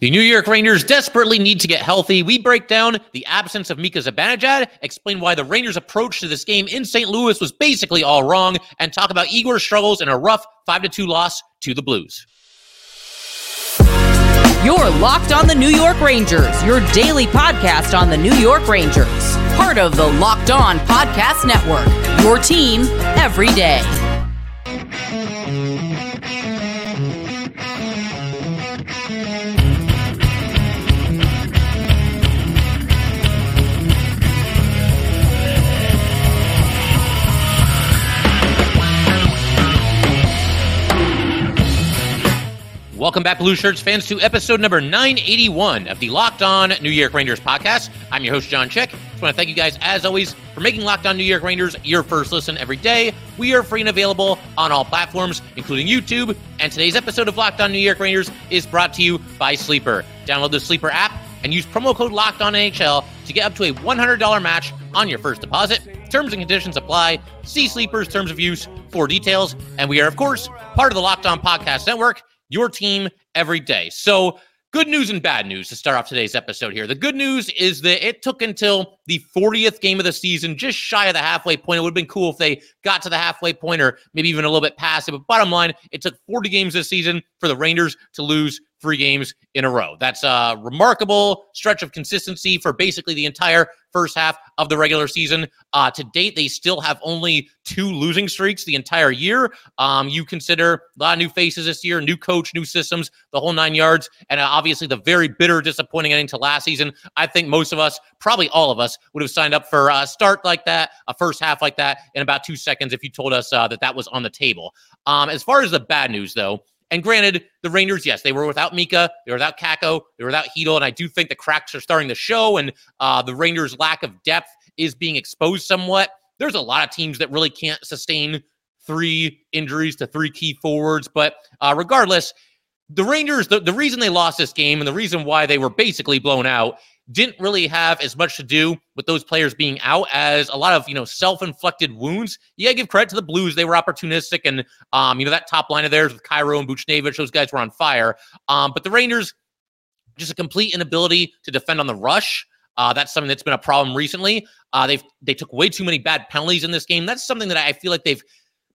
The New York Rangers desperately need to get healthy. We break down the absence of Mika Zibanejad, explain why the Rangers' approach to this game in St. Louis was basically all wrong, and talk about Igor's struggles in a rough 5 2 loss to the Blues. You're Locked on the New York Rangers, your daily podcast on the New York Rangers. Part of the Locked On Podcast Network, your team every day. Welcome back, Blue Shirts fans, to episode number 981 of the Locked On New York Rangers podcast. I'm your host, John Chick. Just want to thank you guys, as always, for making Locked On New York Rangers your first listen every day. We are free and available on all platforms, including YouTube. And today's episode of Locked On New York Rangers is brought to you by Sleeper. Download the Sleeper app and use promo code Locked On NHL to get up to a $100 match on your first deposit. Terms and conditions apply. See Sleeper's terms of use for details. And we are, of course, part of the Locked On Podcast Network your team every day. So, good news and bad news to start off today's episode here. The good news is that it took until the 40th game of the season, just shy of the halfway point. It would have been cool if they got to the halfway point or maybe even a little bit past it. But bottom line, it took 40 games this season for the Rangers to lose three games in a row. That's a remarkable stretch of consistency for basically the entire first half of the regular season. Uh, to date, they still have only two losing streaks the entire year. Um, you consider a lot of new faces this year, new coach, new systems, the whole nine yards, and uh, obviously the very bitter, disappointing ending to last season. I think most of us, probably all of us, would have signed up for a start like that, a first half like that, in about two seconds if you told us uh, that that was on the table. Um, as far as the bad news, though, and granted, the Rangers, yes, they were without Mika, they were without Kakko, they were without Chytil, and I do think the cracks are starting to show, and uh, the Rangers' lack of depth is being exposed somewhat. There's a lot of teams that really can't sustain three injuries to three key forwards, but uh, regardless, the Rangers, the, the reason they lost this game and the reason why they were basically blown out didn't really have as much to do with those players being out as a lot of you know self-inflicted wounds. Gotta give credit to the Blues; they were opportunistic, and um, you know that top line of theirs with Kyrou and Buchnevich, those guys were on fire. Um, but the Rangers, just a complete inability to defend on the rush. Uh, that's something that's been a problem recently. Uh, they've they took way too many bad penalties in this game. That's something that I feel like they've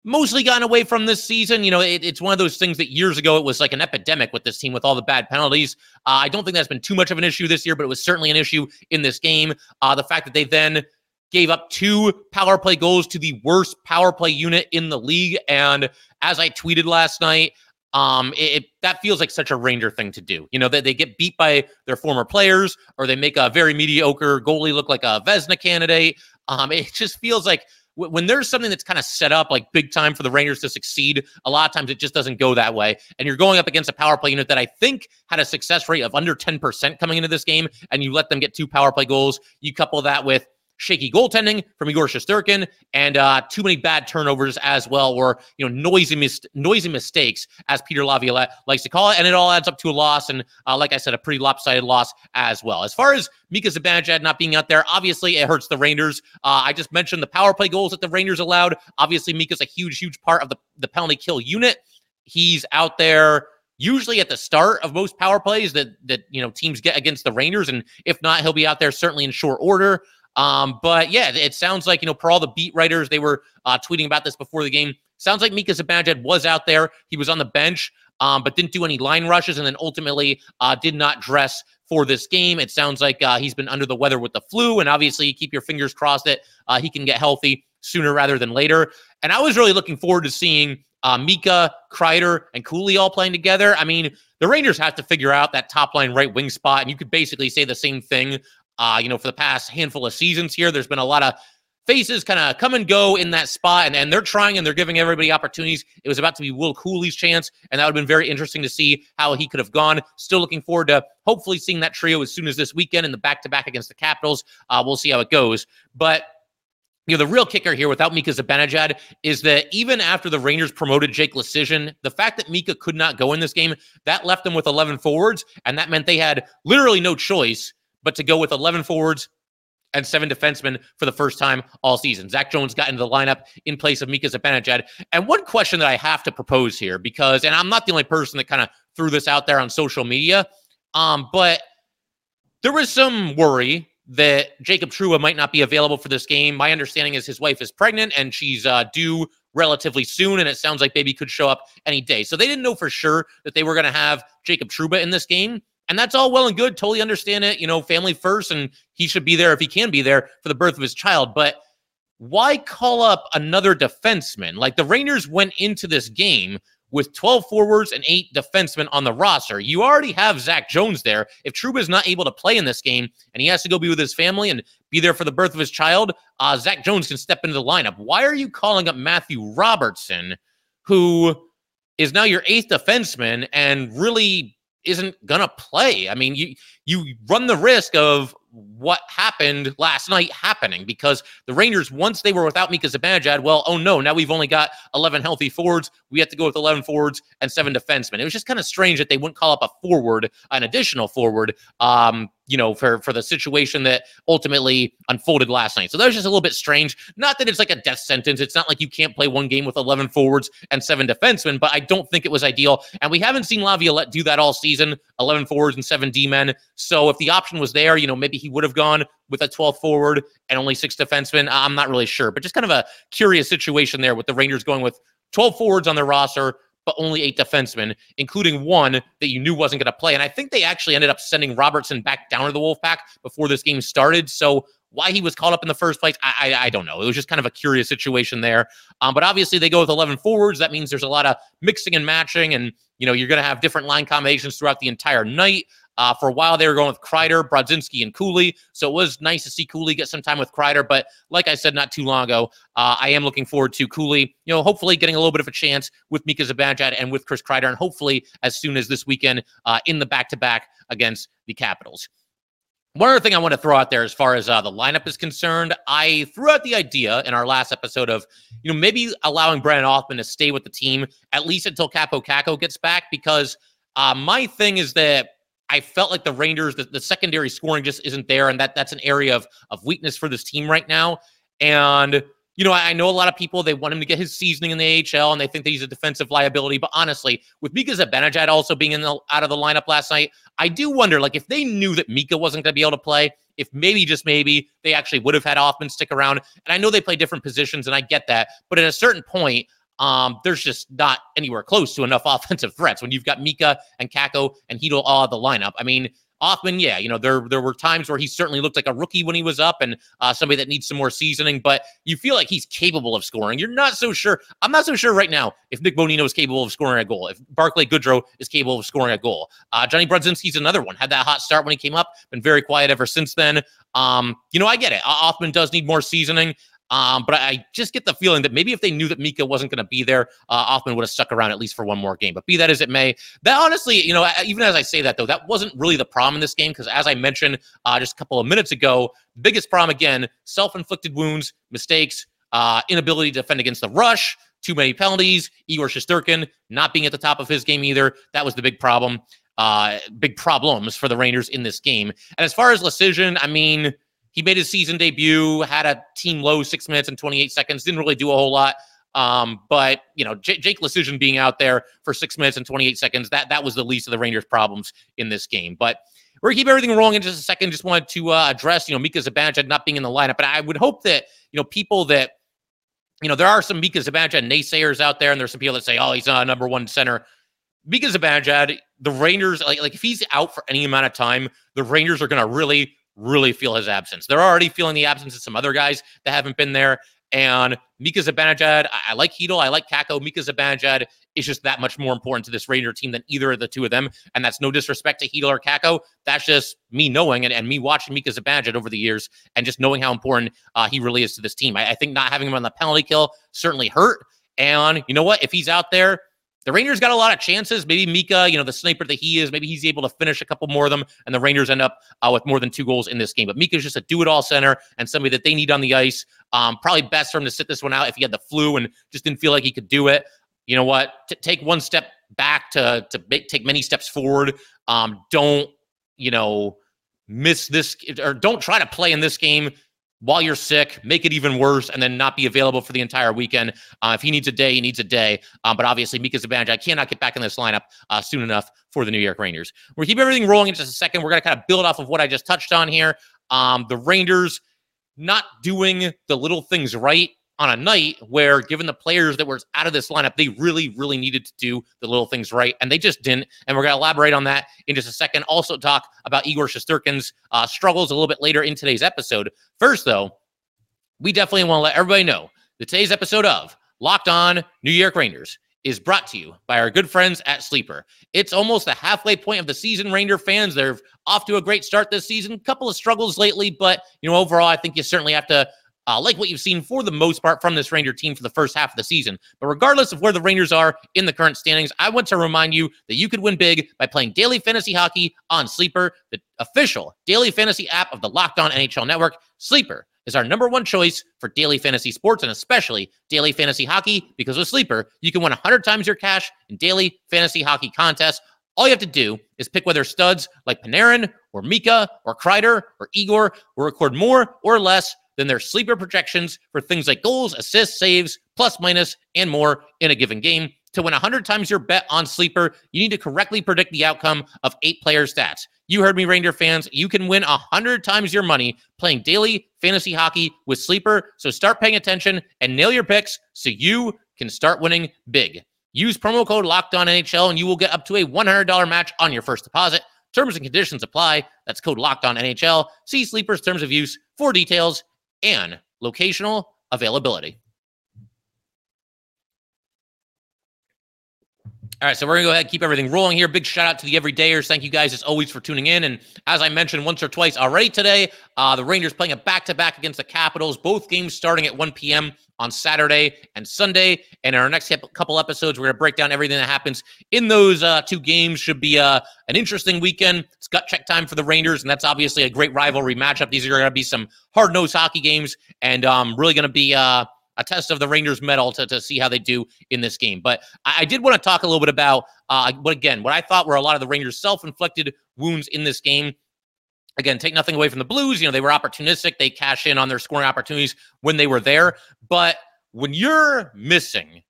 mostly gotten away from this season. You know, it, it's one of those things that years ago it was like an epidemic with this team with all the bad penalties. Uh, I don't think that's been too much of an issue this year, but it was certainly an issue in this game. Uh, the fact that they then gave up two power play goals to the worst power play unit in the league. And as I tweeted last night, um, it, it, that feels like such a Ranger thing to do. You know, that they, they get beat by their former players, or they make a very mediocre goalie look like a Vezina candidate. Um, it just feels like when there's something that's kind of set up like big time for the Rangers to succeed, a lot of times it just doesn't go that way. And you're going up against a power play unit that I think had a success rate of under 10% coming into this game, and you let them get two power play goals. You couple that with shaky goaltending from Igor Shesterkin, and uh, too many bad turnovers as well, or you know noisy mis- noisy mistakes, as Peter Laviolette likes to call it, and it all adds up to a loss. And uh, like I said, a pretty lopsided loss as well. As far as Mika Zibanejad not being out there, obviously it hurts the Rangers. Uh, I just mentioned the power play goals that the Rangers allowed. Obviously, Mika's a huge, huge part of the the penalty kill unit. He's out there usually at the start of most power plays that that you know teams get against the Rangers, and if not, he'll be out there certainly in short order. Um, but yeah, it sounds like, you know, for all the beat writers, they were uh, tweeting about this before the game. Sounds like Mika Zibanejad was out there. He was on the bench, um, but didn't do any line rushes and then ultimately uh, did not dress for this game. It sounds like uh, he's been under the weather with the flu, and obviously, you keep your fingers crossed that uh, he can get healthy sooner rather than later. And I was really looking forward to seeing uh, Mika, Kreider, and Cooley all playing together. I mean, the Rangers have to figure out that top line right wing spot, and you could basically say the same thing uh, you know, for the past handful of seasons here, there's been a lot of faces kind of come and go in that spot, and, and they're trying and they're giving everybody opportunities. It was about to be Will Cooley's chance, and that would have been very interesting to see how he could have gone. Still looking forward to hopefully seeing that trio as soon as this weekend in the back to back against the Capitals. Uh, we'll see how it goes. But you know, the real kicker here without Mika Zibanejad is that even after the Rangers promoted Jake Leschyshyn, the fact that Mika could not go in this game, that left them with 11 forwards, and that meant they had literally no choice but to go with 11 forwards and seven defensemen for the first time all season. Zach Jones got into the lineup in place of Mika Zibanejad. And one question that I have to propose here, because, and I'm not the only person that kind of threw this out there on social media, Um, but there was some worry that Jacob Trouba might not be available for this game. My understanding is his wife is pregnant and she's uh, due relatively soon, and it sounds like baby could show up any day. So they didn't know for sure that they were going to have Jacob Trouba in this game. And that's all well and good. Totally understand it. You know, family first, and he should be there if he can be there for the birth of his child. But why call up another defenseman? Like the Rangers went into this game with 12 forwards and eight defensemen on the roster. You already have Zach Jones there. If Trouba is not able to play in this game and he has to go be with his family and be there for the birth of his child, uh, Zach Jones can step into the lineup. Why are you calling up Matthew Robertson, who is now your eighth defenseman and really isn't gonna play? I mean, you you run the risk of what happened last night happening because the Rangers, once they were without Mika Zibanejad, well, oh no, now we've only got 11 healthy forwards. We have to go with 11 forwards and seven defensemen. It was just kind of strange that they wouldn't call up a forward, an additional forward, um, you know, for for the situation that ultimately unfolded last night. So that was just a little bit strange. Not that it's like a death sentence. It's not like you can't play one game with 11 forwards and seven defensemen, but I don't think it was ideal. And we haven't seen Laviolette do that all season, 11 forwards and seven D men. So if the option was there, you know, maybe he would have gone with a 12 forward and only six defensemen. I'm not really sure, but just kind of a curious situation there with the Rangers going with 12 forwards on their roster, but only eight defensemen, including one that you knew wasn't going to play. And I think they actually ended up sending Robertson back down to the Wolfpack before this game started. So why he was called up in the first place, I, I, I don't know. It was just kind of a curious situation there. Um, but obviously they go with 11 forwards. That means there's a lot of mixing and matching, and you know you're going to have different line combinations throughout the entire night. Uh, for a while, they were going with Kreider, Brodzinski, and Cooley. So it was nice to see Cooley get some time with Kreider. But like I said not too long ago, uh, I am looking forward to Cooley, you know, hopefully getting a little bit of a chance with Mika Zibanejad and with Chris Kreider, and hopefully as soon as this weekend uh, in the back to back against the Capitals. One other thing I want to throw out there as far as uh, the lineup is concerned, I threw out the idea in our last episode of, you know, maybe allowing Brennan Othmann to stay with the team at least until Kaapo Kakko gets back because uh, my thing is that I felt like the Rangers, the, the secondary scoring just isn't there, and that that's an area of of weakness for this team right now. And you know, I, I know a lot of people they want him to get his seasoning in the AHL, and they think that he's a defensive liability. But honestly, with Mika Zibanejad also being in the, out of the lineup last night, I do wonder, like, if they knew that Mika wasn't going to be able to play, if maybe just maybe they actually would have had Othmann stick around. And I know they play different positions, and I get that, but at a certain point, um, there's just not anywhere close to enough offensive threats when you've got Mika and Kakko and Chytil all the lineup. I mean, Othmann, yeah, you know, there there were times where he certainly looked like a rookie when he was up and uh, somebody that needs some more seasoning, but you feel like he's capable of scoring. You're not so sure. I'm not so sure right now if Nick Bonino is capable of scoring a goal, if Barclay Goodrow is capable of scoring a goal. Uh, Johnny Brodzinski's another one. Had that hot start when he came up, been very quiet ever since then. Um, you know, I get it. Othmann does need more seasoning. Um, but I just get the feeling that maybe if they knew that Mika wasn't going to be there, uh, Othmann would have stuck around at least for one more game. But be that as it may, that honestly, you know, even as I say that though, that wasn't really the problem in this game because as I mentioned uh, just a couple of minutes ago, biggest problem again, self-inflicted wounds, mistakes, uh, inability to defend against the rush, too many penalties. Igor Shesterkin not being at the top of his game either. That was the big problem. Uh, big problems for the Rangers in this game. And as far as Leschyshyn, I mean he made his season debut, had a team low six minutes and 28 seconds, didn't really do a whole lot. Um, but you know, J- Jake Leschyshyn being out there for six minutes and 28 seconds, that that was the least of the Rangers' problems in this game. But we're gonna keep everything rolling in just a second. Just wanted to uh, address, you know, Mika Zibanejad not being in the lineup, but I would hope that you know people that you know there are some Mika Zibanejad naysayers out there, and there's some people that say, oh, he's not a number one center. Mika Zibanejad, the Rangers, like like if he's out for any amount of time, the Rangers are gonna really really feel his absence. They're already feeling the absence of some other guys that haven't been there. And Mika Zibanejad, I, I like Chytil, I like Kakko. Mika Zibanejad is just that much more important to this Ranger team than either of the two of them. And that's no disrespect to Chytil or Kakko. That's just me knowing and, and me watching Mika Zibanejad over the years and just knowing how important uh, he really is to this team. I, I think not having him on the penalty kill certainly hurt. And you know what? If he's out there, the Rangers got a lot of chances. Maybe Mika, you know, the sniper that he is, maybe he's able to finish a couple more of them, and the Rangers end up uh, with more than two goals in this game. But Mika's just a do-it-all center and somebody that they need on the ice. Um, probably best for him to sit this one out if he had the flu and just didn't feel like he could do it. You know what? T- take one step back to to take many steps forward. Um, don't you know miss this or don't try to play in this game while you're sick, make it even worse, and then not be available for the entire weekend. Uh, if he needs a day, he needs a day. Um, but obviously, Mika Zibanejad cannot get back in this lineup uh, soon enough for the New York Rangers. We're keep everything rolling in just a second. We're going to kind of build off of what I just touched on here. Um, the Rangers not doing the little things right on a night where, given the players that were out of this lineup, they really, really needed to do the little things right, and they just didn't. And we're going to elaborate on that in just a second. Also, talk about Igor Shesterkin's uh, struggles a little bit later in today's episode. First, though, we definitely want to let everybody know that today's episode of Locked On New York Rangers is brought to you by our good friends at Sleeper. It's almost the halfway point of the season, Ranger fans. They're off to a great start this season. Couple of struggles lately, but you know, overall, I think you certainly have to uh, like what you've seen for the most part from this Ranger team for the first half of the season. But regardless of where the Rangers are in the current standings, I want to remind you that you could win big by playing daily fantasy hockey on Sleeper, the official daily fantasy app of the Locked On NHL Network. Sleeper is our number one choice for daily fantasy sports and especially daily fantasy hockey because with Sleeper, you can win 100 times your cash in daily fantasy hockey contests. All you have to do is pick whether studs like Panarin or Mika or Kreider or Igor will record more or less than their sleeper projections for things like goals, assists, saves, plus minus, and more in a given game. To win 100 times your bet on Sleeper, you need to correctly predict the outcome of eight player stats. You heard me, Ranger fans. You can win 100 times your money playing daily fantasy hockey with Sleeper. So start paying attention and nail your picks so you can start winning big. Use promo code Locked On NHL and you will get up to a $100 match on your first deposit. Terms and conditions apply. That's code Locked On NHL. See Sleeper's terms of use for details and locational availability. All right, so we're gonna go ahead and keep everything rolling here. Big shout out to the everydayers. Thank you guys as always for tuning in. And as I mentioned once or twice already today, uh, the Rangers playing a back to back against the Capitals. Both games starting at 1 p.m. on Saturday and Sunday. And in our next couple episodes, we're gonna break down everything that happens in those uh, two games. Should be uh, an interesting weekend. It's gut check time for the Rangers, and that's obviously a great rivalry matchup. These are gonna be some hard nosed hockey games, and um, really gonna be. Uh, a test of the Rangers mettle to, to see how they do in this game. But I, I did want to talk a little bit about, uh, but again, what I thought were a lot of the Rangers' self inflicted wounds in this game. Again, take nothing away from the Blues. You know, they were opportunistic. They cash in on their scoring opportunities when they were there. But when you're missing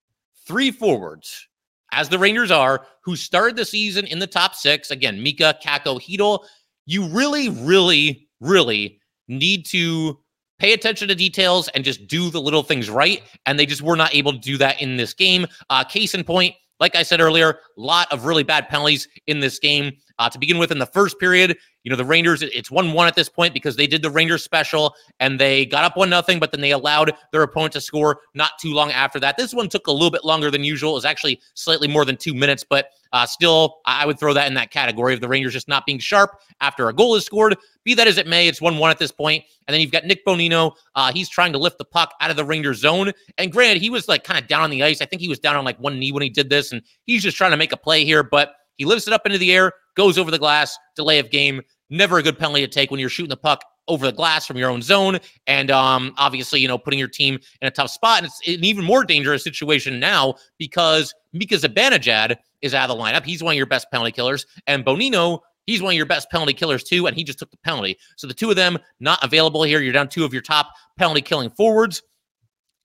three forwards, as the Rangers are, who started the season in the top six, again, Mika, Kakko, Chytil, you really, really, really need to pay attention to details and just do the little things right. And they just were not able to do that in this game. Uh, case in point, like I said earlier, a lot of really bad penalties in this game. Uh, to begin with, in the first period, you know the Rangers. It's one-one at this point because they did the Rangers special and they got up one nothing, but then they allowed their opponent to score not too long after that. This one took a little bit longer than usual. It was actually slightly more than two minutes, but uh, still, I would throw that in that category of the Rangers just not being sharp after a goal is scored. Be that as it may, it's one-one at this point. And then you've got Nick Bonino. Uh, he's trying to lift the puck out of the Rangers zone. And granted, he was like kind of down on the ice. I think he was down on like one knee when he did this, and he's just trying to make a play here, but. He lifts it up into the air, goes over the glass, delay of game. Never a good penalty to take when you're shooting the puck over the glass from your own zone. And um, obviously, you know, putting your team in a tough spot. And it's an even more dangerous situation now because Mika Zibanejad is out of the lineup. He's one of your best penalty killers. And Bonino, he's one of your best penalty killers too. And he just took the penalty. So the two of them not available here. You're down two of your top penalty killing forwards.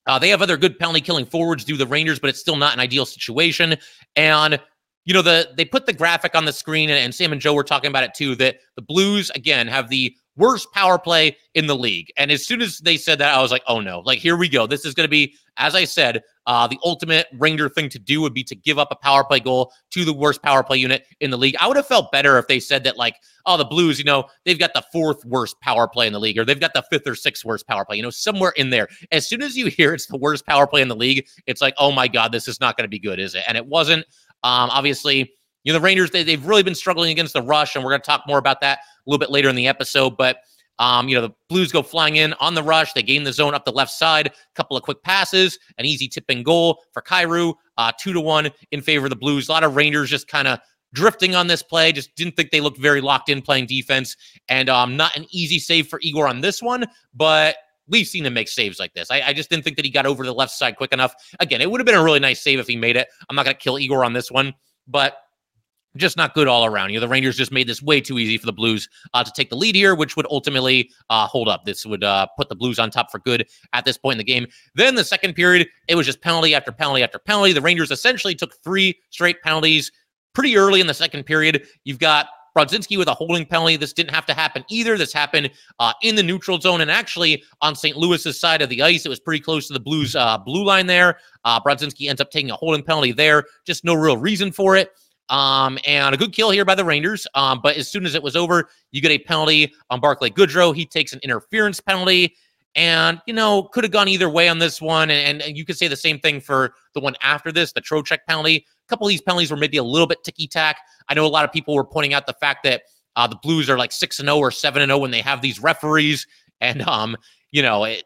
Uh, they have other good penalty killing forwards, do the Rangers, but it's still not an ideal situation. And you know, the they put the graphic on the screen, and, and Sam and Joe were talking about it too. That the Blues again have the worst power play in the league. And as soon as they said that, I was like, oh no, like here we go. This is going to be, as I said, uh, the ultimate Ranger thing to do would be to give up a power play goal to the worst power play unit in the league. I would have felt better if they said that, like, oh, the Blues, you know, they've got the fourth worst power play in the league, or they've got the fifth or sixth worst power play, you know, somewhere in there. As soon as you hear it's the worst power play in the league, it's like, oh my God, this is not going to be good, is it? And it wasn't. Um, obviously, you know, the Rangers, they, they've really been struggling against the rush, and we're going to talk more about that a little bit later in the episode. But, um, you know, the Blues go flying in on the rush. They gain the zone up the left side, a couple of quick passes, an easy tipping goal for Kyrou, uh, two to one in favor of the Blues. A lot of Rangers just kind of drifting on this play. Just didn't think they looked very locked in playing defense. And um, not an easy save for Igor on this one, but we've seen him make saves like this. I, I, just didn't think that he got over the left side quick enough. Again, it would have been a really nice save if he made it. I'm not going to kill Igor on this one, but just not good all around. You know, the Rangers just made this way too easy for the Blues uh, to take the lead here, which would ultimately uh, hold up. This would uh, put the Blues on top for good at this point in the game. Then the second period, it was just penalty after penalty after penalty. The Rangers essentially took three straight penalties pretty early in the second period. You've got Brodzinski with a holding penalty. This didn't have to happen either. This happened uh, in the neutral zone and actually on St. Louis's side of the ice. It was pretty close to the Blues uh, blue line there. Uh, Brodzinski ends up taking a holding penalty there. Just no real reason for it. Um, and a good kill here by the Rangers. Um, but as soon as it was over, you get a penalty on Barclay Goodrow. He takes an interference penalty. And, you know, could have gone either way on this one. And, and, you could say the same thing for the one after this, the Trocheck penalty. A couple of these penalties were maybe a little bit ticky tack. I know a lot of people were pointing out the fact that uh, the Blues are like 6 and 0 or 7 and 0 when they have these referees. And, um, you know, it,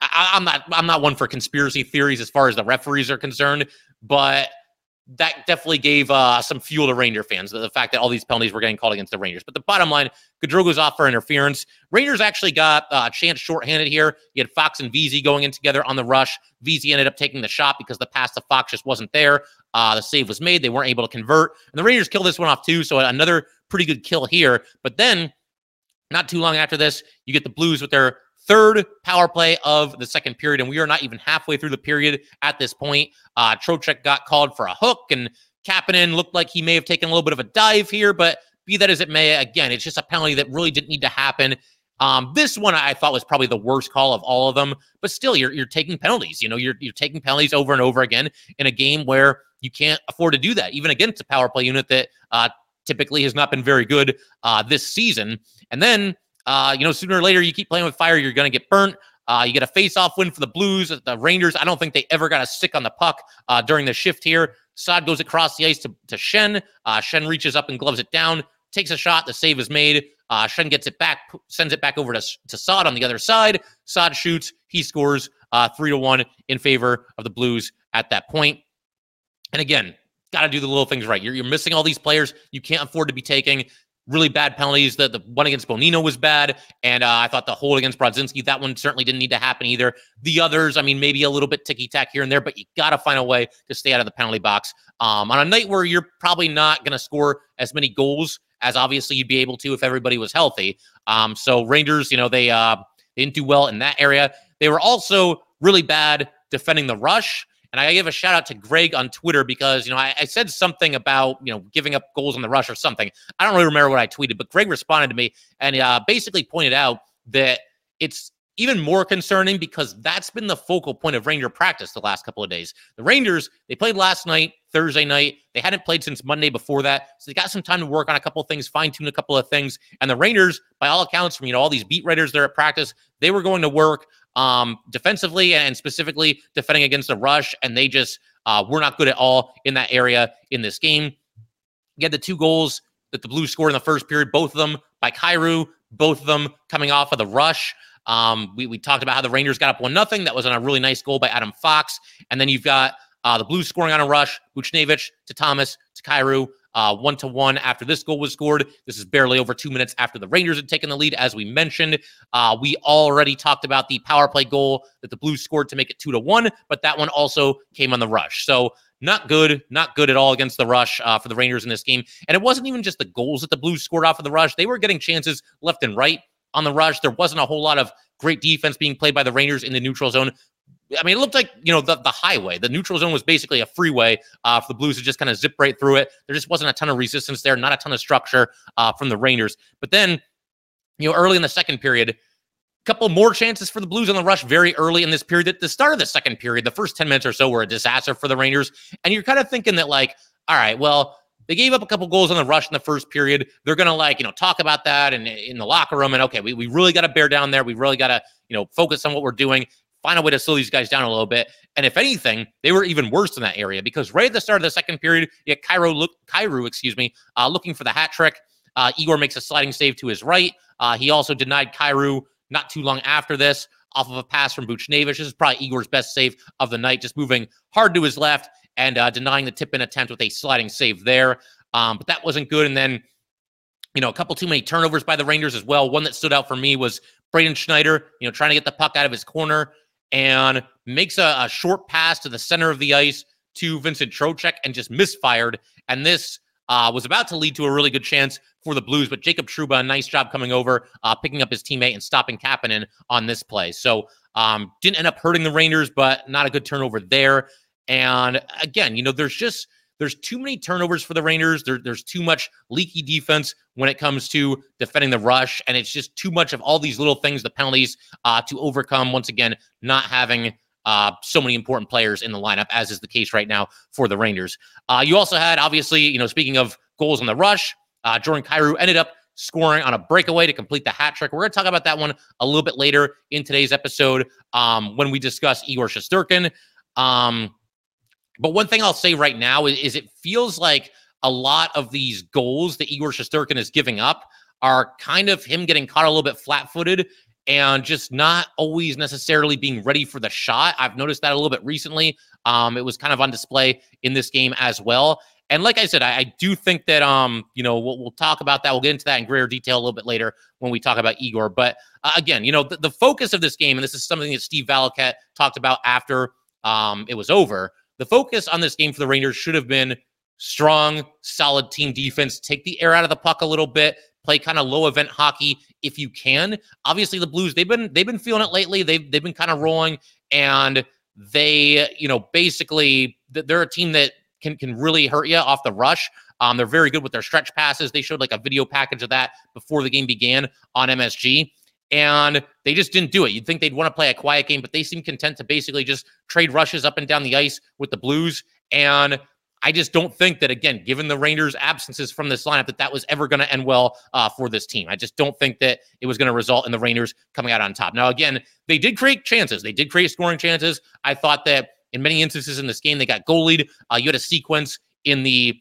I, I'm not I'm not one for conspiracy theories as far as the referees are concerned, but that definitely gave uh, some fuel to Ranger fans. The, fact that all these penalties were getting called against the Rangers. But the bottom line, Goodrow goes off for interference. Rangers actually got uh, a chance shorthanded here. You had Fox and Vesey going in together on the rush. Vesey ended up taking the shot because the pass to Fox just wasn't there. Uh, the save was made. They weren't able to convert. And the Rangers killed this one off too. So another pretty good kill here. But then, not too long after this, you get the Blues with their third power play of the second period, and we are not even halfway through the period at this point. Uh, Trocheck got called for a hook, and Kapanen looked like he may have taken a little bit of a dive here, but be that as it may, again, it's just a penalty that really didn't need to happen. Um, this one I thought was probably the worst call of all of them, but still, you're you're taking penalties. You know, you're you're taking penalties over and over again in a game where you can't afford to do that, even against a power play unit that uh, typically has not been very good uh, this season. And then uh, you know, sooner or later, you keep playing with fire, you're going to get burnt. Uh, you get a face-off win for the Blues. The Rangers, I don't think they ever got a stick on the puck uh, during the shift here. Saad goes across the ice to, to Schenn. Uh, Schenn reaches up and gloves it down, takes a shot. The save is made. Uh, Schenn gets it back, sends it back over to, to Saad on the other side. Saad shoots. He scores uh, three to one in favor of the Blues at that point. And again, got to do the little things right. You're, you're missing all these players you can't afford to be taking really bad penalties. The, the one against Bonino was bad. And uh, I thought the hold against Brodzinski, that one certainly didn't need to happen either. The others, I mean, maybe a little bit ticky tack here and there, but you got to find a way to stay out of the penalty box. Um, on a night where you're probably not going to score as many goals as obviously you'd be able to if everybody was healthy. Um, so Rangers, you know, they, uh, they didn't do well in that area. They were also really bad defending the rush. And I give a shout out to Greg on Twitter because, you know, I, I, said something about, you know, giving up goals on the rush or something. I don't really remember what I tweeted, but Greg responded to me and uh, basically pointed out that it's even more concerning because that's been the focal point of Ranger practice the last couple of days. The Rangers, they played last night, Thursday night. They hadn't played since Monday before that. So they got some time to work on a couple of things, fine tune a couple of things. And the Rangers, by all accounts, from you know all these beat writers there at practice, they were going to work um, defensively and specifically defending against the rush, and they just uh, were not good at all in that area in this game. You had the two goals that the Blues scored in the first period, both of them by Kyrou, both of them coming off of the rush. Um, we, we talked about how the Rangers got up one nothing. That was on a really nice goal by Adam Fox, and then you've got uh, the Blues scoring on a rush, Buchnevich to Thomas to uh, one to one after this goal was scored. This is barely over two minutes after the Rangers had taken the lead, as we mentioned. Uh, we already talked about the power play goal that the Blues scored to make it two to one, but that one also came on the rush. So not good, not good at all against the rush uh, for the Rangers in this game. And it wasn't even just the goals that the Blues scored off of the rush; they were getting chances left and right on the rush. There wasn't a whole lot of great defense being played by the Rangers in the neutral zone. I mean, it looked like you know the, the highway. The neutral zone was basically a freeway uh, for the Blues to just kind of zip right through it. There just wasn't a ton of resistance there, not a ton of structure uh, from the Rangers. But then, you know, early in the second period, a couple more chances for the Blues on the rush very early in this period. At the start of the second period, the first ten minutes or so were a disaster for the Rangers, and you're kind of thinking that like, all right, well. They gave up a couple goals on the rush in the first period. They're going to like, you know, talk about that and in the locker room. And okay, we, we really got to bear down there. We really got to, you know, focus on what we're doing find a way to slow these guys down a little bit. And if anything, they were even worse in that area because right at the start of the second period, you Kyrou look Kyrou excuse me, uh, looking for the hat trick. Uh, Igor makes a sliding save to his right. Uh, he also denied Kyrou not too long after this off of a pass from Buchnevich. This is probably Igor's best save of the night, just moving hard to his left and uh, denying the tip in attempt with a sliding save there. Um, but that wasn't good. And then, you know, a couple too many turnovers by the Rangers as well. One that stood out for me was Braden Schneider, you know, trying to get the puck out of his corner and makes a, a, short pass to the center of the ice to Vincent Trocheck and just misfired. And this uh, was about to lead to a really good chance for the Blues, but Jacob Trouba, a nice job coming over, uh, picking up his teammate and stopping Kapanen on this play. So um, didn't end up hurting the Rangers, but not a good turnover there. And again, you know, there's just there's too many turnovers for the Rangers. There, there's too much leaky defense when it comes to defending the rush, and it's just too much of all these little things, the penalties uh, to overcome. Once again, not having uh, so many important players in the lineup, as is the case right now for the Rangers. Uh, you also had, obviously, you know, speaking of goals on the rush, uh, Jordan Kyrou ended up scoring on a breakaway to complete the hat trick. We're going to talk about that one a little bit later in today's episode um, when we discuss Igor Shesterkin. Um, but one thing I'll say right now is, is, it feels like a lot of these goals that Igor Shesterkin is giving up are kind of him getting caught a little bit flat footed and just not always necessarily being ready for the shot. I've noticed that a little bit recently. Um, it was kind of on display in this game as well. And like I said, I, I do think that um, you know, we'll, we'll, talk about that. We'll get into that in greater detail a little bit later when we talk about Igor. But uh, again, you know, the, the, focus of this game, and this is something that Steve Valiquette talked about after um, it was over. The focus on this game for the Rangers should have been strong, solid team defense. Take the air out of the puck a little bit. Play kind of low event hockey if you can. Obviously, the Blues they've been they've been feeling it lately. They've they've been kind of rolling, and they you know basically they're a team that can can really hurt you off the rush. Um, they're very good with their stretch passes. They showed like a video package of that before the game began on MSG, and they just didn't do it. You'd think they'd want to play a quiet game, but they seem content to basically just trade rushes up and down the ice with the Blues. And I just don't think that, again, given the Rangers' absences from this lineup, that that was ever going to end well uh, for this team. I just don't think that it was going to result in the Rangers coming out on top. Now, again, they did create chances. They did create scoring chances. I thought that in many instances in this game, they got goalied. Uh, you had a sequence in the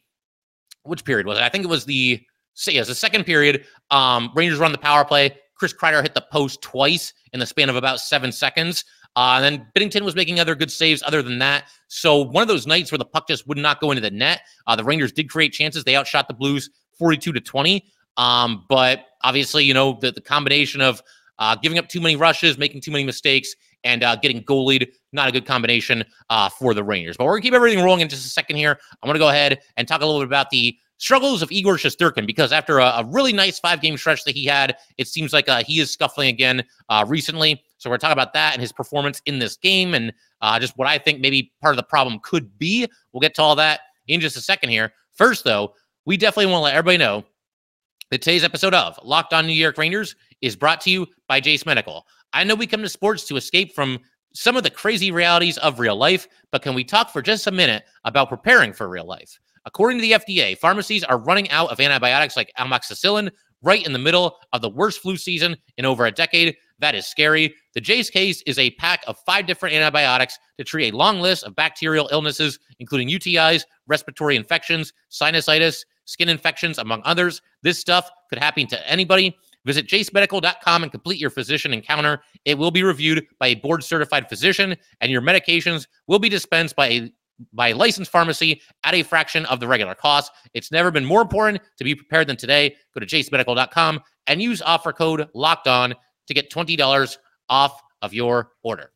which period was it? I think it was the say yes, the second period. Um, Rangers run the power play. Chris Kreider hit the post twice in the span of about seven seconds. Uh, and then Binnington was making other good saves other than that. So one of those nights where the puck just would not go into the net. Uh, the Rangers did create chances. They outshot the Blues 42 to 20. Um, but obviously, you know, the, the combination of uh, giving up too many rushes, making too many mistakes, and uh, getting goalied, not a good combination uh, for the Rangers. But we're going to keep everything rolling in just a second here. I'm going to go ahead and talk a little bit about the struggles of Igor Shesterkin because after a, a really nice five game stretch that he had, it seems like uh, he is scuffling again uh, recently. So we're talking about that and his performance in this game and uh, just what I think maybe part of the problem could be. We'll get to all that in just a second here. First, though, we definitely want to let everybody know that today's episode of Locked On New York Rangers is brought to you by Jase Medical. I know we come to sports to escape from some of the crazy realities of real life, but can we talk for just a minute about preparing for real life? According to the FDA, pharmacies are running out of antibiotics like amoxicillin right in the middle of the worst flu season in over a decade. That is scary. The Jase case is a pack of five different antibiotics to treat a long list of bacterial illnesses, including UTIs, respiratory infections, sinusitis, skin infections, among others. This stuff could happen to anybody. Visit jasemedical.com and complete your physician encounter. It will be reviewed by a board certified physician, and your medications will be dispensed by a by a licensed pharmacy at a fraction of the regular cost. It's never been more important to be prepared than today. Go to jasemedical.com and use offer code locked on to get $20 off of your order.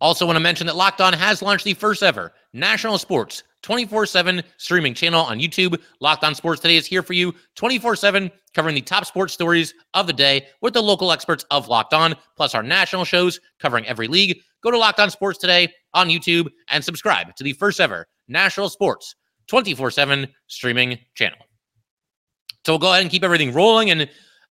Also, want to mention that Locked On has launched the first ever national sports 24 7 streaming channel on YouTube. Locked On Sports Today is here for you 24 7, covering the top sports stories of the day with the local experts of Locked On, plus our national shows covering every league. Go to Locked On Sports Today on YouTube and subscribe to the first ever national sports 24 7 streaming channel. So we'll go ahead and keep everything rolling. And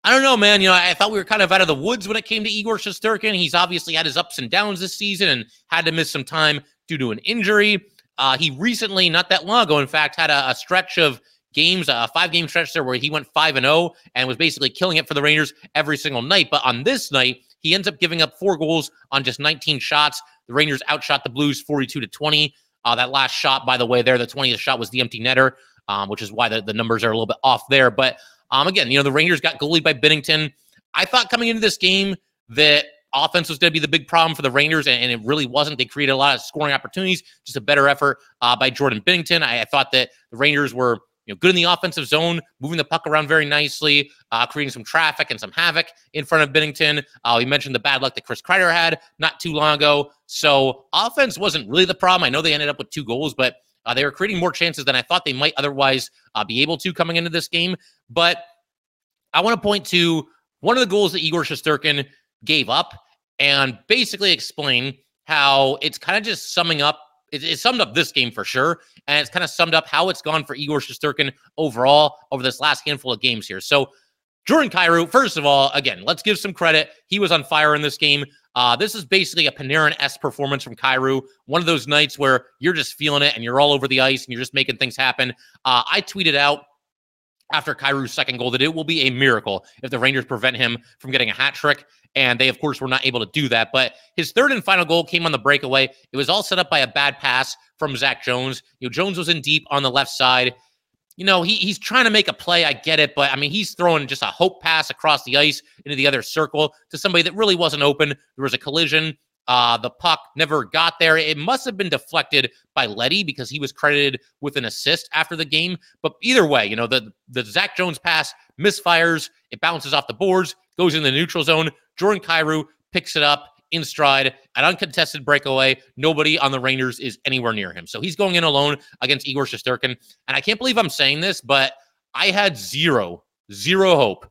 I don't know, man. You know, I thought we were kind of out of the woods when it came to Igor Shesterkin. He's obviously had his ups and downs this season and had to miss some time due to an injury. Uh, he recently, not that long ago, in fact, had a, a stretch of games, a five game stretch there where he went 5 and 0 and was basically killing it for the Rangers every single night. But on this night, he ends up giving up four goals on just 19 shots. The Rangers outshot the Blues 42 to 20. Uh, that last shot, by the way, there, the 20th shot was the empty netter, um, which is why the, the numbers are a little bit off there. But um, again, you know, the Rangers got goalied by Binnington. I thought coming into this game that offense was going to be the big problem for the Rangers, and, and, it really wasn't. They created a lot of scoring opportunities, just a better effort uh, by Jordan Binnington. I, I, thought that the Rangers were you know, good in the offensive zone, moving the puck around very nicely, uh, creating some traffic and some havoc in front of Binnington. Uh, we mentioned the bad luck that Chris Kreider had not too long ago. So offense wasn't really the problem. I know they ended up with two goals, but uh, they were creating more chances than I thought they might otherwise uh, be able to coming into this game. But I want to point to one of the goals that Igor Shesterkin gave up and basically explain how it's kind of just summing up. It, it, summed up this game for sure, and it's kind of summed up how it's gone for Igor Shesterkin overall over this last handful of games here. So, Jordan Kyrou, first of all, again, let's give some credit. He was on fire in this game. Uh, this is basically a Panarin s performance from Kyrou. One of those nights where you're just feeling it and you're all over the ice and you're just making things happen. Uh, I tweeted out after Kyrou's second goal that it will be a miracle if the Rangers prevent him from getting a hat trick. And they, of course, were not able to do that. But his third and final goal came on the breakaway. It was all set up by a bad pass from Zach Jones. You know, Jones was in deep on the left side. You know, he, he's trying to make a play. I get it. But I mean, he's throwing just a hope pass across the ice into the other circle to somebody that really wasn't open. There was a collision. Uh, the puck never got there. It must have been deflected by Leddy because he was credited with an assist after the game. But either way, you know, the, the Zach Jones pass misfires. It bounces off the boards, goes in the neutral zone. Jordan Kyrou picks it up in stride, an uncontested breakaway. Nobody on the Rangers is anywhere near him. So he's going in alone against Igor Shesterkin. And I can't believe I'm saying this, but I had zero, zero hope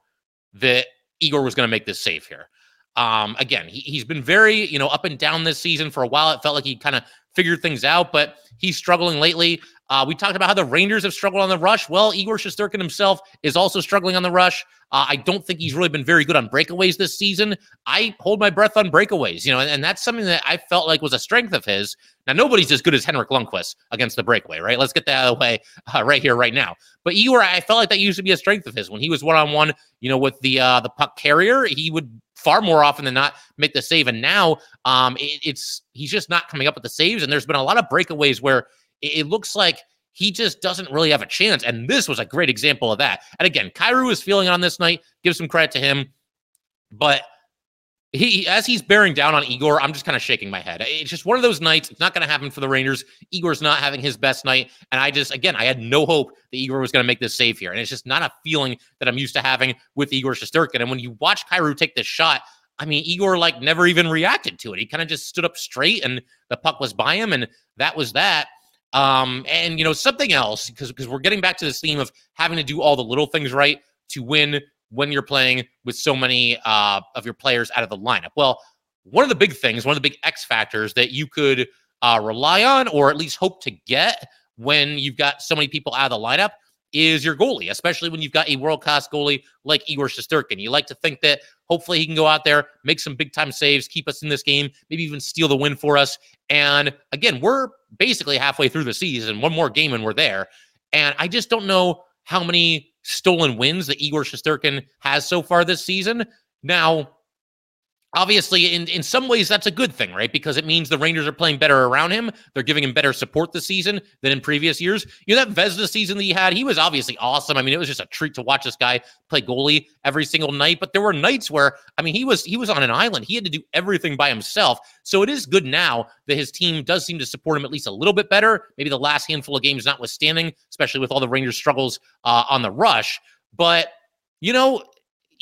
that Igor was going to make this save here. Um, again, he, he's been very, you know, up and down this season for a while. It felt like he kind of figured things out, but he's struggling lately. Uh, we talked about how the Rangers have struggled on the rush. Well, Igor Shesterkin himself is also struggling on the rush. Uh, I don't think he's really been very good on breakaways this season. I hold my breath on breakaways, you know, and, and that's something that I felt like was a strength of his. Now, nobody's as good as Henrik Lundqvist against the breakaway, right? Let's get that out of the way uh, right here, right now. But Igor, I felt like that used to be a strength of his when he was one on one, you know, with the uh, the puck carrier. He would far more often than not make the save. And now um, it, it's he's just not coming up with the saves. And there's been a lot of breakaways where it, it, looks like he just doesn't really have a chance. And this was a great example of that. And again, Kyrou is feeling on this night. Give some credit to him. But he as he's bearing down on Igor, I'm just kind of shaking my head. It's just one of those nights. It's not going to happen for the Rangers. Igor's not having his best night, and I just again I had no hope that Igor was going to make this save here, and it's just not a feeling that I'm used to having with Igor Shesterkin. And when you watch Kyrou take this shot, I mean Igor like never even reacted to it. He kind of just stood up straight, and the puck was by him, and that was that. Um, and you know something else because because we're getting back to this theme of having to do all the little things right to win when you're playing with so many uh, of your players out of the lineup? Well, one of the big things, one of the big X factors that you could uh, rely on or at least hope to get when you've got so many people out of the lineup is your goalie, especially when you've got a world class goalie like Igor Shesterkin. You like to think that hopefully he can go out there, make some big time saves, keep us in this game, maybe even steal the win for us. And again, we're basically halfway through the season, one more game and we're there. And I just don't know how many stolen wins that Igor Shesterkin has so far this season. Now, obviously in, in some ways that's a good thing right? Because it means the rangers are playing better around him. They're giving him better support this season than in previous years. You know that Vezina season that he had he was obviously awesome. I mean it was just a treat to watch this guy play goalie every single night. But there were nights where i mean he was he was on an island. He had to do everything by himself. So it is good now that his team does seem to support him at least a little bit better maybe the last handful of games notwithstanding especially with all the rangers struggles uh, on the rush. But you know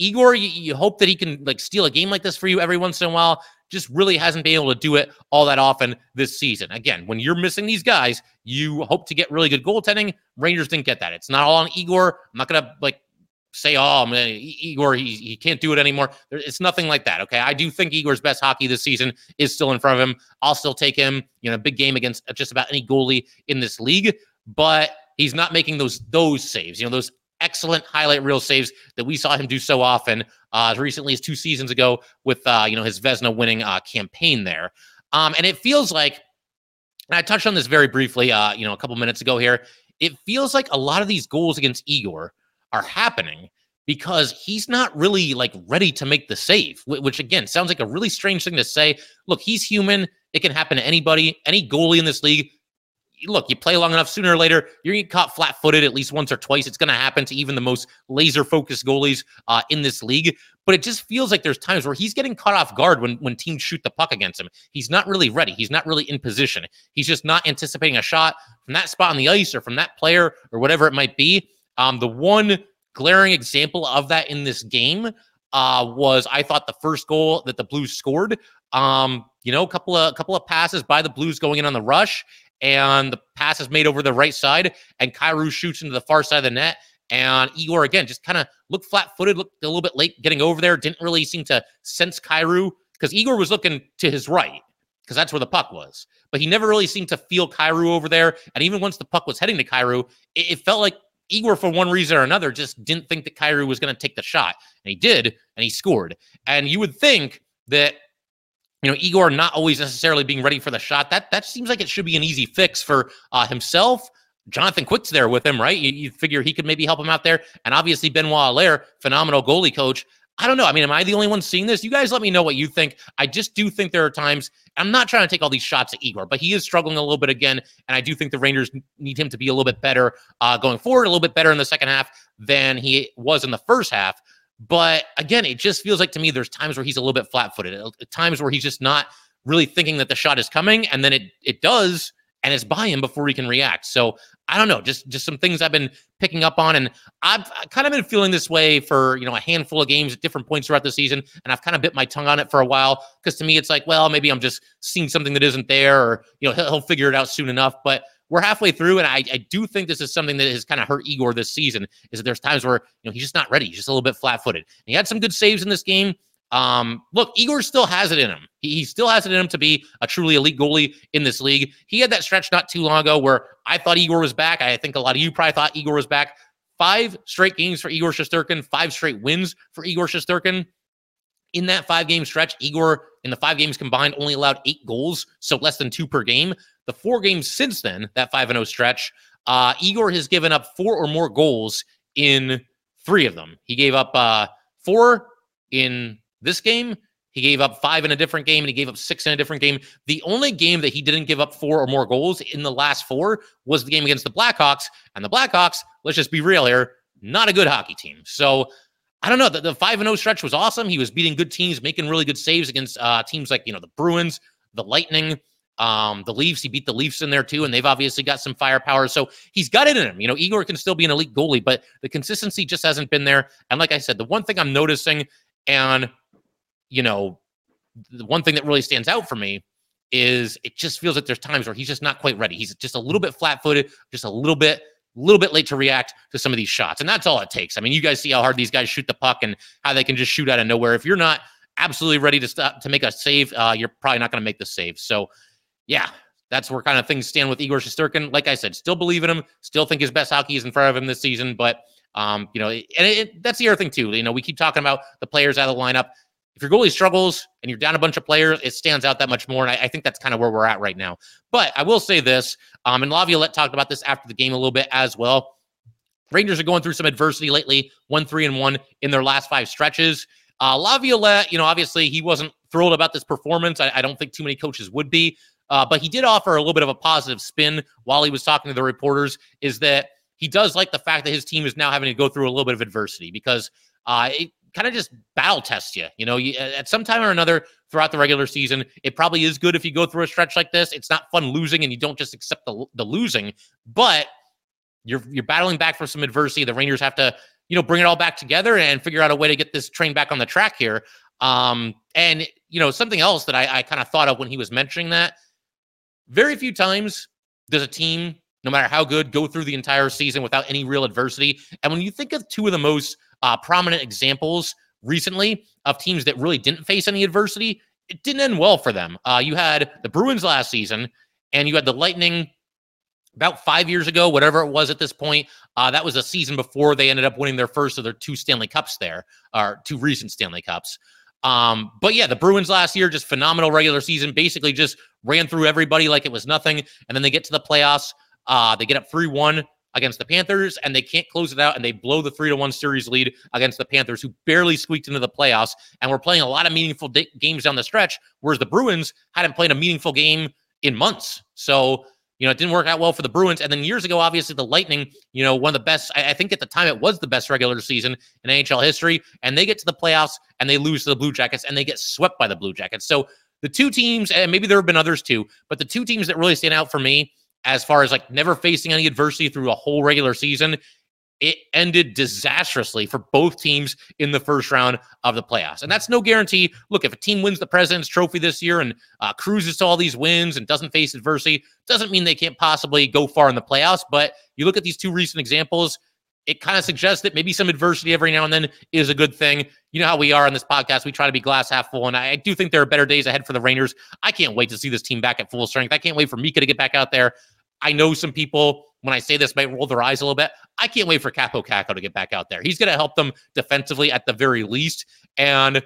Igor, you, you, hope that he can like steal a game like this for you every once in a while. Just really hasn't been able to do it all that often this season. Again, when you're missing these guys, you hope to get really good goaltending. Rangers didn't get that. It's not all on Igor. I'm not gonna like say, oh, man, Igor, he, he can't do it anymore. It's nothing like that. Okay. I do think Igor's best hockey this season is still in front of him. I'll still take him, you know, big game against just about any goalie in this league, but he's not making those those saves, you know, those excellent highlight reel saves that we saw him do so often uh, as recently as two seasons ago with uh, you know his Vezina winning uh, campaign there. Um, and it feels like, and I touched on this very briefly, uh, you know, a couple minutes ago here. It feels like a lot of these goals against Igor are happening because he's not really like ready to make the save, which again sounds like a really strange thing to say. Look, he's human. It can happen to anybody, any goalie in this league look, you play long enough, sooner or later, you're going to get caught flat footed at least once or twice. It's going to happen to even the most laser focused goalies uh, in this league. But it just feels like there's times where he's getting caught off guard when, when teams shoot the puck against him. He's not really ready. He's not really in position. He's just not anticipating a shot from that spot on the ice or from that player or whatever it might be. Um, the one glaring example of that in this game uh, was I thought the first goal that the Blues scored. Um, you know, a couple of a couple of passes by the Blues going in on the rush, and the pass is made over the right side, and Kyrou shoots into the far side of the net. And Igor again just kind of looked flat-footed, looked a little bit late getting over there. Didn't really seem to sense Kyrou because Igor was looking to his right because that's where the puck was. But he never really seemed to feel Kyrou over there. And even once the puck was heading to Kyrou, it, it felt like Igor, for one reason or another, just didn't think that Kyrou was going to take the shot. And he did, and he scored. And you would think that you know, Igor not always necessarily being ready for the shot. That that seems like it should be an easy fix for uh, himself. Jonathan Quick's there with him, right? You, you, figure he could maybe help him out there. And obviously, Benoit Allaire, phenomenal goalie coach. I don't know. I mean, am I the only one seeing this? You guys let me know what you think. I just do think there are times, I'm not trying to take all these shots at Igor, but he is struggling a little bit again. And I do think the Rangers need him to be a little bit better uh, going forward, a little bit better in the second half than he was in the first half. But again, it just feels like to me there's times where he's a little bit flat footed, uh, times where he's just not really thinking that the shot is coming. And then it, it does, and it's by him before he can react. So I don't know, just just some things I've been picking up on, and I've kind of been feeling this way for you know a handful of games at different points throughout the season, and I've kind of bit my tongue on it for a while because to me it's like, well, maybe I'm just seeing something that isn't there, or you know he'll, he'll figure it out soon enough. But we're halfway through, and I, I do think this is something that has kind of hurt Igor this season. Is that there's times where you know he's just not ready, he's just a little bit flat-footed. He had some good saves in this game. Um, look, Igor still has it in him. He, he, still has it in him to be a truly elite goalie in this league. He had that stretch not too long ago where I thought Igor was back. I think a lot of you probably thought Igor was back. Five straight games for Igor Shesterkin, five straight wins for Igor Shesterkin. In that five game stretch, Igor in the five games combined only allowed eight goals, so less than two per game. The four games since then, that 5 0 stretch, uh, Igor has given up four or more goals in three of them. He gave up uh, four in this game. He gave up five in a different game and he gave up six in a different game. The only game that he didn't give up four or more goals in the last four was the game against the Blackhawks. And the Blackhawks, let's just be real here, not a good hockey team. So I don't know. The, the 5 0 stretch was awesome. He was beating good teams, making really good saves against uh, teams like, you know, the Bruins, the Lightning, um, the Leafs, he beat the Leafs in there too, and they've obviously got some firepower. So he's got it in him. You know, Igor can still be an elite goalie, but the consistency just hasn't been there. And like I said, the one thing I'm noticing, and you know, the one thing that really stands out for me is it just feels like there's times where he's just not quite ready. He's just a little bit flat-footed, just a little bit, little bit late to react to some of these shots, and that's all it takes. I mean, you guys see how hard these guys shoot the puck and how they can just shoot out of nowhere. If you're not absolutely ready to stop to make a save, uh, you're probably not going to make the save. So yeah, that's where kind of things stand with Igor Shesterkin. Like I said, still believe in him, still think his best hockey is in front of him this season. But um, you know, and it, it, that's the other thing too. You know, we keep talking about the players out of the lineup. If your goalie struggles and you're down a bunch of players, it stands out that much more. And I, I think that's kind of where we're at right now. But I will say this, um, and Laviolette talked about this after the game a little bit as well. Rangers are going through some adversity lately, one, three, and one in their last five stretches. Uh, Laviolette, you know, obviously he wasn't thrilled about this performance. I, I don't think too many coaches would be. Uh, but he did offer a little bit of a positive spin while he was talking to the reporters. Is that he does like the fact that his team is now having to go through a little bit of adversity because uh, it kind of just battle tests you. You know, you, at some time or another throughout the regular season, it probably is good if you go through a stretch like this. It's not fun losing, and you don't just accept the the losing, but you're you're battling back for some adversity. The Rangers have to you know bring it all back together and figure out a way to get this train back on the track here. Um, and you know something else that I, I kind of thought of when he was mentioning that very few times does a team, no matter how good, go through the entire season without any real adversity. And when you think of two of the most uh, prominent examples recently of teams that really didn't face any adversity, it didn't end well for them. Uh, you had the Bruins last season, and you had the Lightning about five years ago, whatever it was at this point. Uh, that was a season before they ended up winning their first of their two Stanley Cups there, or two recent Stanley Cups. Um, but yeah, the Bruins last year, just phenomenal regular season, basically just ran through everybody like it was nothing. And then they get to the playoffs. Uh, they get up 3 1 against the Panthers and they can't close it out and they blow the 3 to 1 series lead against the Panthers, who barely squeaked into the playoffs and were playing a lot of meaningful games down the stretch, whereas the Bruins hadn't played a meaningful game in months. So, You know, it didn't work out well for the Bruins. And then years ago, obviously, the Lightning, you know, one of the best, I, I think at the time it was the best regular season in NHL history. And they get to the playoffs and they lose to the Blue Jackets and they get swept by the Blue Jackets. So the two teams, and maybe there have been others too, but the two teams that really stand out for me as far as like never facing any adversity through a whole regular season it ended disastrously for both teams in the first round of the playoffs. And that's no guarantee. Look, if a team wins the President's Trophy this year and uh, cruises to all these wins and doesn't face adversity, doesn't mean they can't possibly go far in the playoffs. But you look at these two recent examples, it kind of suggests that maybe some adversity every now and then is a good thing. You know how we are on this podcast. We try to be glass half full. And I do think there are better days ahead for the Rangers. I can't wait to see this team back at full strength. I can't wait for Mika to get back out there. I know some people, when I say this, might roll their eyes a little bit. I can't wait for Kaapo Kakko to get back out there. He's going to help them defensively at the very least. And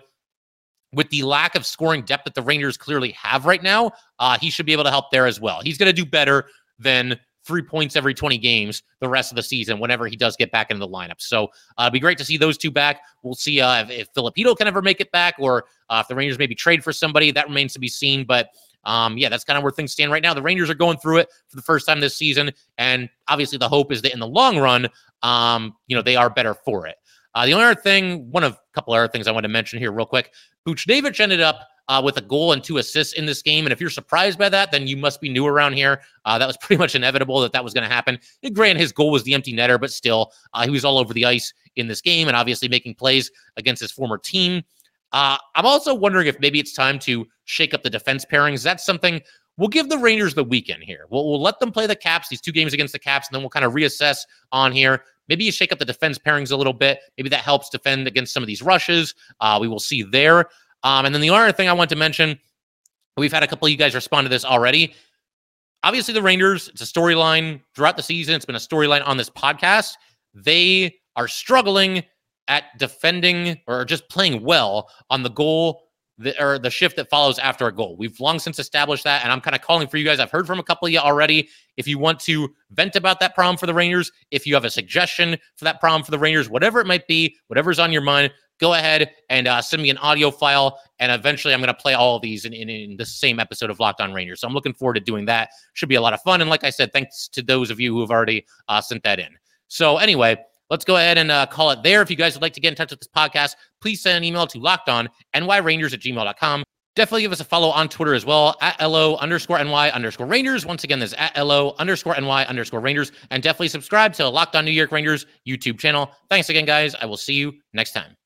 with the lack of scoring depth that the Rangers clearly have right now, uh, he should be able to help there as well. He's going to do better than three points every 20 games the rest of the season whenever he does get back into the lineup. So uh, it'd be great to see those two back. We'll see uh, if, if Filipino can ever make it back or uh, if the Rangers maybe trade for somebody. That remains to be seen. But um, yeah, that's kind of where things stand right now. The Rangers are going through it for the first time this season, and obviously the hope is that in the long run, um, you know, they are better for it. Uh, the only other thing, one of a couple other things I want to mention here real quick, Buchnevich ended up uh, with a goal and two assists in this game. And if you're surprised by that, then you must be new around here. Uh, that was pretty much inevitable that that was going to happen. And granted, his goal was the empty netter, but still, uh, he was all over the ice in this game and obviously making plays against his former team. Uh, I'm also wondering if maybe it's time to shake up the defense pairings. That's something we'll give the Rangers the weekend here. We'll, we'll let them play the Caps, these two games against the Caps, and then we'll kind of reassess on here. Maybe you shake up the defense pairings a little bit. Maybe that helps defend against some of these rushes. Uh, we will see there. Um, and then the other thing I want to mention, we've had a couple of you guys respond to this already. Obviously, the Rangers, it's a storyline throughout the season. It's been a storyline on this podcast. They are struggling at defending or just playing well on the goal the, or the shift that follows after a goal. We've long since established that, and I'm kind of calling for you guys. I've heard from a couple of you already. If you want to vent about that problem for the Rangers, if you have a suggestion for that problem for the Rangers, whatever it might be, whatever's on your mind, go ahead and uh, send me an audio file. And eventually, I'm going to play all of these in, in, in, the same episode of Locked On Rangers. So I'm looking forward to doing that. Should be a lot of fun. And like I said, thanks to those of you who have already uh, sent that in. So anyway, let's go ahead and uh, call it there. If you guys would like to get in touch with this podcast, please send an email to lockedonnyrangers at gmail.com. Definitely give us a follow on Twitter as well at LO underscore NY underscore Rangers. Once again, there's at LO underscore NY underscore Rangers. And definitely subscribe to Locked On New York Rangers YouTube channel. Thanks again, guys. I will see you next time.